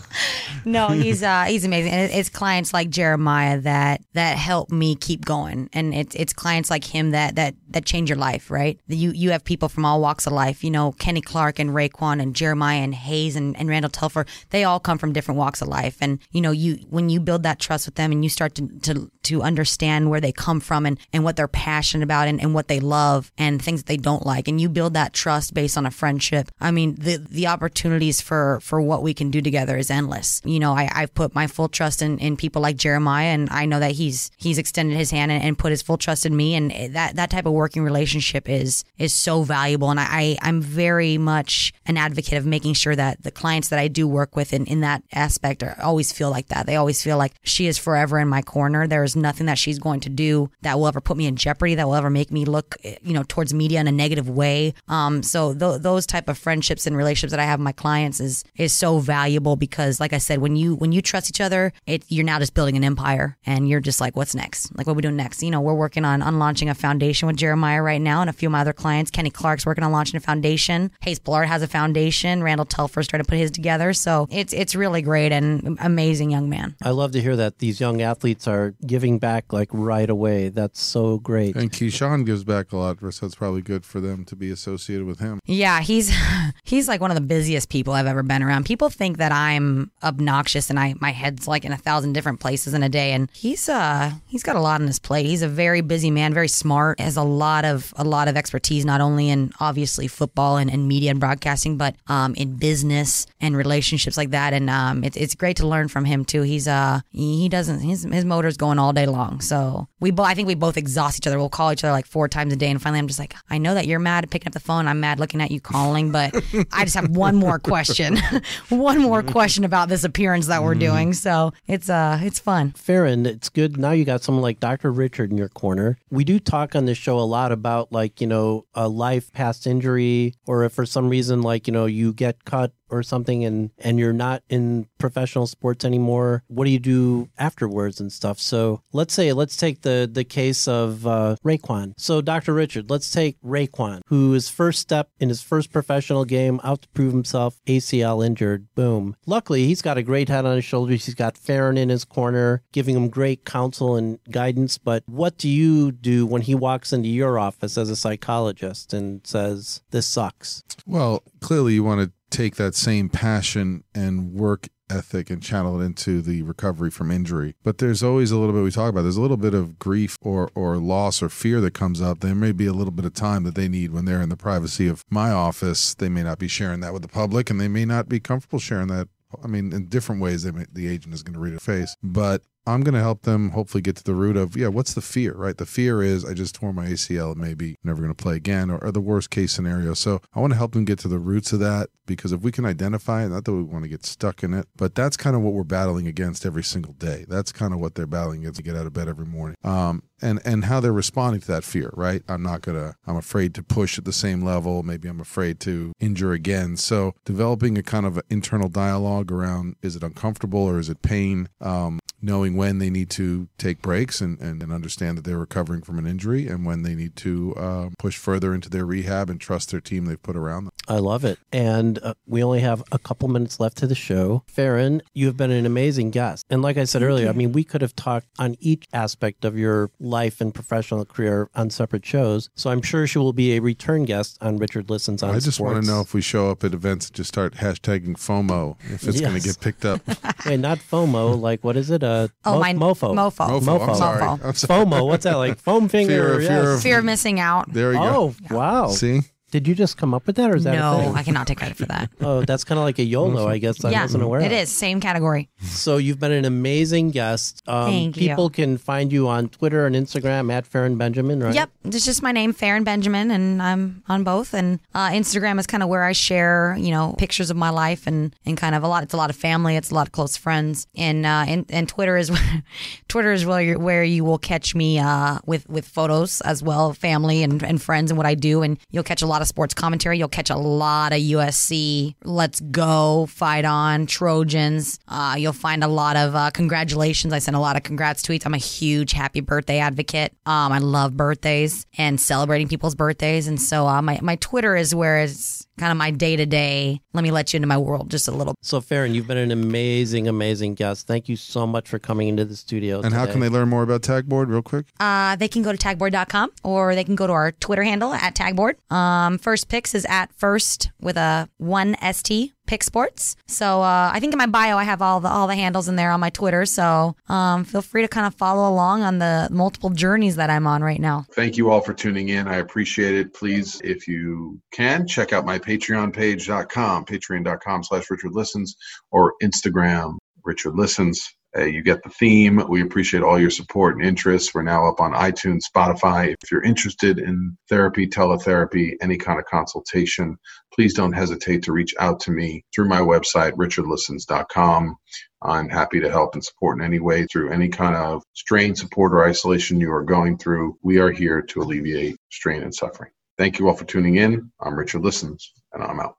Speaker 3: no, he's uh, he's amazing, and it's clients like Jeremiah that that help me keep going, and it's it's clients like him that that that change your life, right? You you have people from all walks of life, you know, Kenny Clark and Raekwon and Jeremiah and Hayes and, and Randall Telfer, they all come from different walks of life, and you know, you when you build that trust with them and you start to to, to understand where they come from and, and what they're passionate about and, and what they love and things that they don't like, and you build that trust based on a friendship. I mean, the the opportunities for for what we can do together is endless. You know, I, I've put my full trust in, in people like Jeremiah, and I know that he's he's extended his hand and, and put his full trust in me, and that that type of working relationship is is so valuable. And I I'm very much an advocate of making sure that the clients that I do work with in, in that aspect are, always feel like that. They always feel like she is forever in my corner. There is nothing that she's going to do that will ever put me in jeopardy, that will ever make me look, you know, towards media in a negative way. Um, so th- those type of friendships and relationships that I have with my clients is is so valuable because, like I said, when you when you trust each other, it you're now just building an empire, and you're just like, what's next? Like, what are we doing next? You know, we're working on on launching a foundation with Jeremiah right now, and a few of my other clients. Kenny Clark's working on launching a foundation. Hayes Pullard has a foundation. Randall Telfer's trying to put his together. So it's it's really great and amazing young man.
Speaker 2: I love to hear that these young athletes are giving back like right away. That's so great.
Speaker 4: And Keyshawn gives back a lot, so it's probably good for them to be associated with him.
Speaker 3: Yeah, he's he's like one of the busiest people I've ever been around. People think that I'm obnoxious and I my head's like in a thousand different places in a day, and he's uh he's got a lot on his plate. He's a very busy man, very smart, has a lot of a lot of expertise, not only in obviously football and, and media and broadcasting, but um in business and relationships like that. And um it's it's great to learn from him too. He's uh he doesn't his his motor's going all day long. So we both I think we both exhaust each other. We'll call each other like four times a day, and finally I'm just like I know that you're mad at picking up the phone. I'm mad looking at you calling, but I just have one more question, one more question about this appearance that we're doing. So it's uh it's fun.
Speaker 2: Farron, it's good. Now you got someone like Dr. Richard in your corner. We do talk on this show a lot about like, you know, a life past injury, or if for some reason, like, you know, you get cut or something and and you're not in professional sports anymore what do you do afterwards and stuff? So let's say let's take the the case of uh, Raekwon. So Dr. Richard let's take Raekwon who is first step in his first professional game out to prove himself ACL injured boom. Luckily he's got a great head on his shoulders. He's got Farron in his corner giving him great counsel and guidance. But what do you do when he walks into your office as a psychologist and says this sucks
Speaker 4: Well, clearly you want to take that same passion and work ethic and channel it into the recovery from injury. But there's always a little bit we talk about. There's a little bit of grief or or loss or fear that comes up. There may be a little bit of time that they need when they're in the privacy of my office. They may not be sharing that with the public, and they may not be comfortable sharing that. I mean, in different ways, may, the agent is going to read a face, but I'm going to help them hopefully get to the root of, yeah, what's the fear, right? The fear is I just tore my ACL maybe never going to play again, or, or, the worst case scenario. So I want to help them get to the roots of that because if we can identify it, not that we want to get stuck in it, but that's kind of what we're battling against every single day. That's kind of what they're battling against to get out of bed every morning. Um, and and how they're responding to that fear, right? I'm not gonna. I'm afraid to push at the same level. Maybe I'm afraid to injure again. So developing a kind of internal dialogue around: is it uncomfortable or is it pain? Um, knowing when they need to take breaks and, and, and, understand that they're recovering from an injury and when they need to uh, push further into their rehab and trust their team they've put around them.
Speaker 2: I love it. And uh, we only have a couple minutes left to the show. Farron, you've been an amazing guest. And like I said earlier, I mean, we could have talked on each aspect of your life and professional career on separate shows. So I'm sure she will be a return guest on Richard Listens on
Speaker 4: I just
Speaker 2: sports.
Speaker 4: want to know if we show up at events and just start hashtagging FOMO, if it's going to get picked up.
Speaker 2: Wait, not FOMO. Like, what is it? Uh,
Speaker 3: Oh,
Speaker 2: mo-
Speaker 3: my
Speaker 2: mofo.
Speaker 3: mofo.
Speaker 4: Mofo, I'm sorry.
Speaker 3: Mofo.
Speaker 4: I'm sorry.
Speaker 2: FOMO. What's that like? Foam finger.
Speaker 4: Fear of-
Speaker 2: yes.
Speaker 4: fear of-
Speaker 3: Fear of missing out.
Speaker 4: There you
Speaker 2: Oh,
Speaker 4: go.
Speaker 2: Oh, wow.
Speaker 4: See?
Speaker 2: Did you just come up with that, or is that a
Speaker 3: No,
Speaker 2: thing?
Speaker 3: I cannot take credit for that.
Speaker 2: Oh, that's kind of like a YOLO, I guess. I
Speaker 3: yeah,
Speaker 2: wasn't aware.
Speaker 3: it
Speaker 2: of.
Speaker 3: is same category.
Speaker 2: So you've been an amazing guest. Um,
Speaker 3: Thank you.
Speaker 2: people can find you on Twitter and Instagram at Farron Benjamin, right?
Speaker 3: Yep, it's just my name, Farron Benjamin, and I'm on both. And uh, Instagram is kind of where I share, you know, pictures of my life and and kind of a lot. It's a lot of family. It's a lot of close friends. And uh, and, and Twitter is Twitter is where you where you will catch me uh, with with photos as well, family and and friends and what I do. And you'll catch a lot of sports commentary. You'll catch a lot of USC. Let's go, fight on, Trojans. Uh, you'll find a lot of uh, congratulations. I send a lot of congrats tweets. I'm a huge happy birthday advocate. Um, I love birthdays and celebrating people's birthdays. And so uh, my, my Twitter is where it's kind of my day to day. Let me let you into my world just a little.
Speaker 2: So Farron, you've been an amazing, amazing guest. Thank you so much for coming into the studio.
Speaker 4: And how can they learn more about Tagboard, real quick?
Speaker 3: Uh, they can go to tagboard.com or they can go to our Twitter handle at tagboard. Um, first picks is at first with a one ST pick sports. So uh, I think in my bio I have all the all the handles in there on my Twitter. So um, feel free to kind of follow along on the multiple journeys that I'm on right now.
Speaker 1: Thank you all for tuning in. I appreciate it. Please, if you can, check out my Patreon page.com, patreon.com slash Richard Listens, or Instagram, Richard Listens. Uh, you get the theme. We appreciate all your support and interest. We're now up on iTunes, Spotify. If you're interested in therapy, teletherapy, any kind of consultation, please don't hesitate to reach out to me through my website, richardlistens.com. I'm happy to help and support in any way through any kind of strain, support, or isolation you are going through. We are here to alleviate strain and suffering. Thank you all for tuning in. I'm Richard Listens, and I'm out.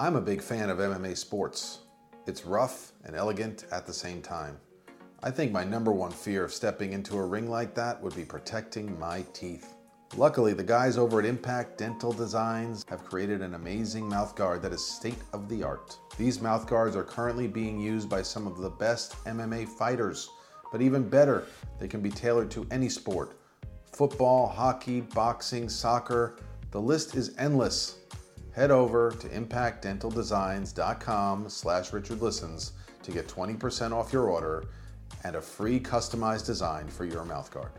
Speaker 4: I'm a big fan of MMA sports. It's rough and elegant at the same time. I think my number one fear of stepping into a ring like that would be protecting my teeth. Luckily, the guys over at Impact Dental Designs have created an amazing mouthguard that is state of the art. These mouthguards are currently being used by some of the best MMA fighters, but even better, they can be tailored to any sport football, hockey, boxing, soccer. The list is endless head over to impactdentaldesigns.com slash richardlistens to get 20% off your order and a free customized design for your mouthguard.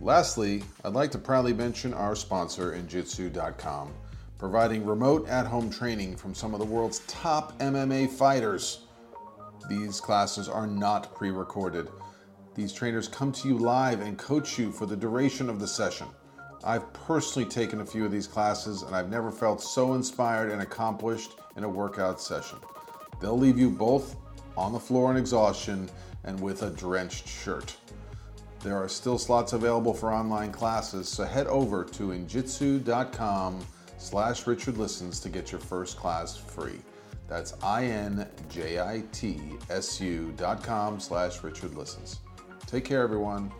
Speaker 4: Lastly, I'd like to proudly mention our sponsor, Injitsu.com, providing remote at-home training from some of the world's top MMA fighters. These classes are not pre-recorded. These trainers come to you live and coach you for the duration of the session. I've personally taken a few of these classes and I've never felt so inspired and accomplished in a workout session. They'll leave you both on the floor in exhaustion and with a drenched shirt. There are still slots available for online classes, so head over to injitsu.com slash richardlistens to get your first class free. That's I-N-J-I-T-S-U dot com slash richardlistens. Take care, everyone.